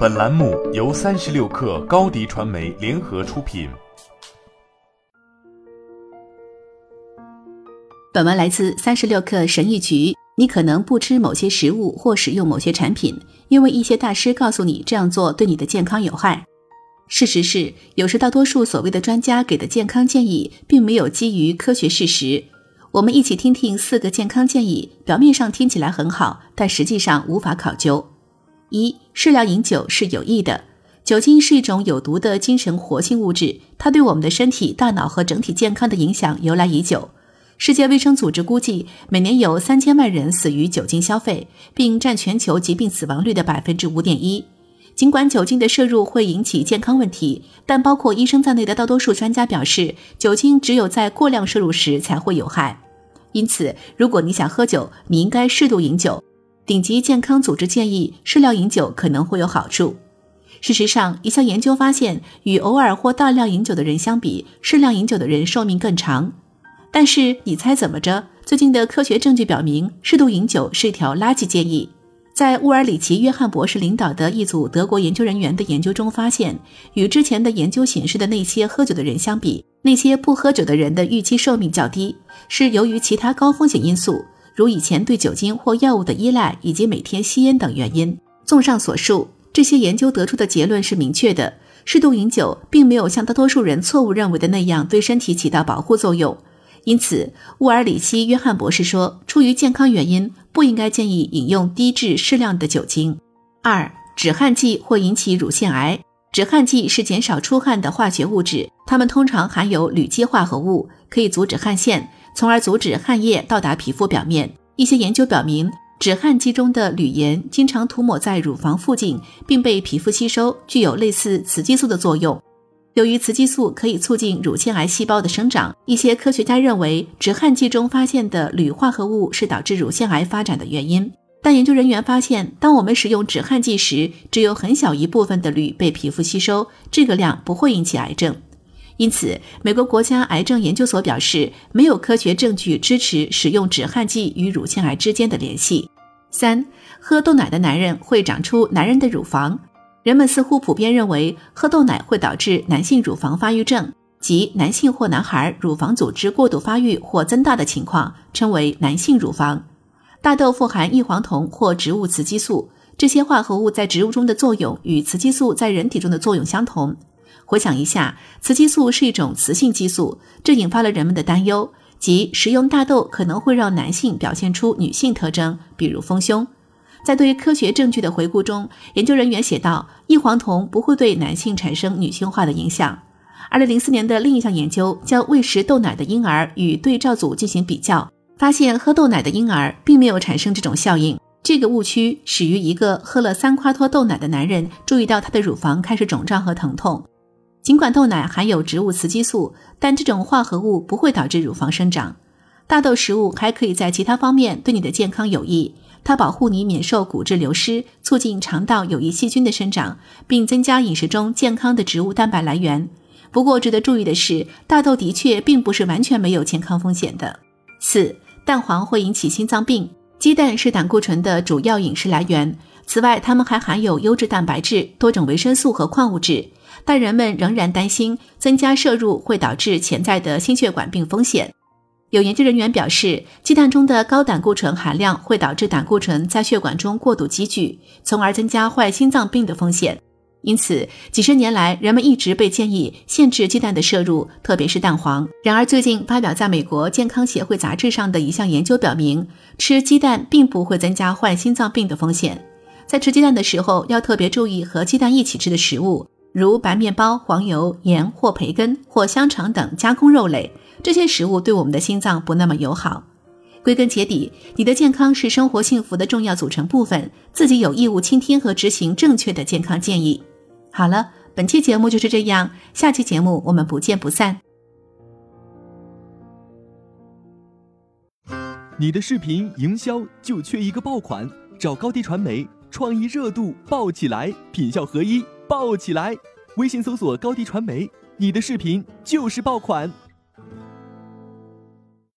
本栏目由三十六氪高低传媒联合出品。本文来自三十六氪神医局。你可能不吃某些食物或使用某些产品，因为一些大师告诉你这样做对你的健康有害。事实是，有时大多数所谓的专家给的健康建议，并没有基于科学事实。我们一起听听四个健康建议，表面上听起来很好，但实际上无法考究。一、适量饮酒是有益的。酒精是一种有毒的精神活性物质，它对我们的身体、大脑和整体健康的影响由来已久。世界卫生组织估计，每年有三千万人死于酒精消费，并占全球疾病死亡率的百分之五点一。尽管酒精的摄入会引起健康问题，但包括医生在内的大多数专家表示，酒精只有在过量摄入时才会有害。因此，如果你想喝酒，你应该适度饮酒。顶级健康组织建议适量饮酒可能会有好处。事实上，一项研究发现，与偶尔或大量饮酒的人相比，适量饮酒的人寿命更长。但是，你猜怎么着？最近的科学证据表明，适度饮酒是一条垃圾建议。在乌尔里奇约翰博士领导的一组德国研究人员的研究中发现，与之前的研究显示的那些喝酒的人相比，那些不喝酒的人的预期寿命较低，是由于其他高风险因素，如以前对酒精或药物的依赖以及每天吸烟等原因。综上所述，这些研究得出的结论是明确的：适度饮酒并没有像大多数人错误认为的那样对身体起到保护作用。因此，乌尔里希·约翰博士说，出于健康原因，不应该建议饮用低至适量的酒精。二、止汗剂会引起乳腺癌。止汗剂是减少出汗的化学物质，它们通常含有铝基化合物，可以阻止汗腺，从而阻止汗液到达皮肤表面。一些研究表明，止汗剂中的铝盐经常涂抹在乳房附近，并被皮肤吸收，具有类似雌激素的作用。由于雌激素可以促进乳腺癌细胞的生长，一些科学家认为止汗剂中发现的铝化合物是导致乳腺癌发展的原因。但研究人员发现，当我们使用止汗剂时，只有很小一部分的铝被皮肤吸收，这个量不会引起癌症。因此，美国国家癌症研究所表示，没有科学证据支持使用止汗剂与乳腺癌之间的联系。三、喝豆奶的男人会长出男人的乳房。人们似乎普遍认为喝豆奶会导致男性乳房发育症，即男性或男孩乳房组织过度发育或增大的情况，称为男性乳房。大豆富含异黄酮或植物雌激素，这些化合物在植物中的作用与雌激素在人体中的作用相同。回想一下，雌激素是一种雌性激素，这引发了人们的担忧，即食用大豆可能会让男性表现出女性特征，比如丰胸。在对科学证据的回顾中，研究人员写道：异黄酮不会对男性产生女性化的影响。二零零四年的另一项研究将喂食豆奶的婴儿与对照组进行比较，发现喝豆奶的婴儿并没有产生这种效应。这个误区始于一个喝了三夸脱豆奶的男人注意到他的乳房开始肿胀和疼痛。尽管豆奶含有植物雌激素，但这种化合物不会导致乳房生长。大豆食物还可以在其他方面对你的健康有益。它保护你免受骨质流失，促进肠道有益细菌的生长，并增加饮食中健康的植物蛋白来源。不过，值得注意的是，大豆的确并不是完全没有健康风险的。四、蛋黄会引起心脏病。鸡蛋是胆固醇的主要饮食来源，此外，它们还含有优质蛋白质、多种维生素和矿物质。但人们仍然担心增加摄入会导致潜在的心血管病风险。有研究人员表示，鸡蛋中的高胆固醇含量会导致胆固醇在血管中过度积聚，从而增加患心脏病的风险。因此，几十年来，人们一直被建议限制鸡蛋的摄入，特别是蛋黄。然而，最近发表在美国健康协会杂志上的一项研究表明，吃鸡蛋并不会增加患心脏病的风险。在吃鸡蛋的时候，要特别注意和鸡蛋一起吃的食物，如白面包、黄油、盐或培根或香肠等加工肉类。这些食物对我们的心脏不那么友好。归根结底，你的健康是生活幸福的重要组成部分，自己有义务倾听和执行正确的健康建议。好了，本期节目就是这样，下期节目我们不见不散。你的视频营销就缺一个爆款，找高低传媒，创意热度爆起来，品效合一爆起来。微信搜索高低传媒，你的视频就是爆款。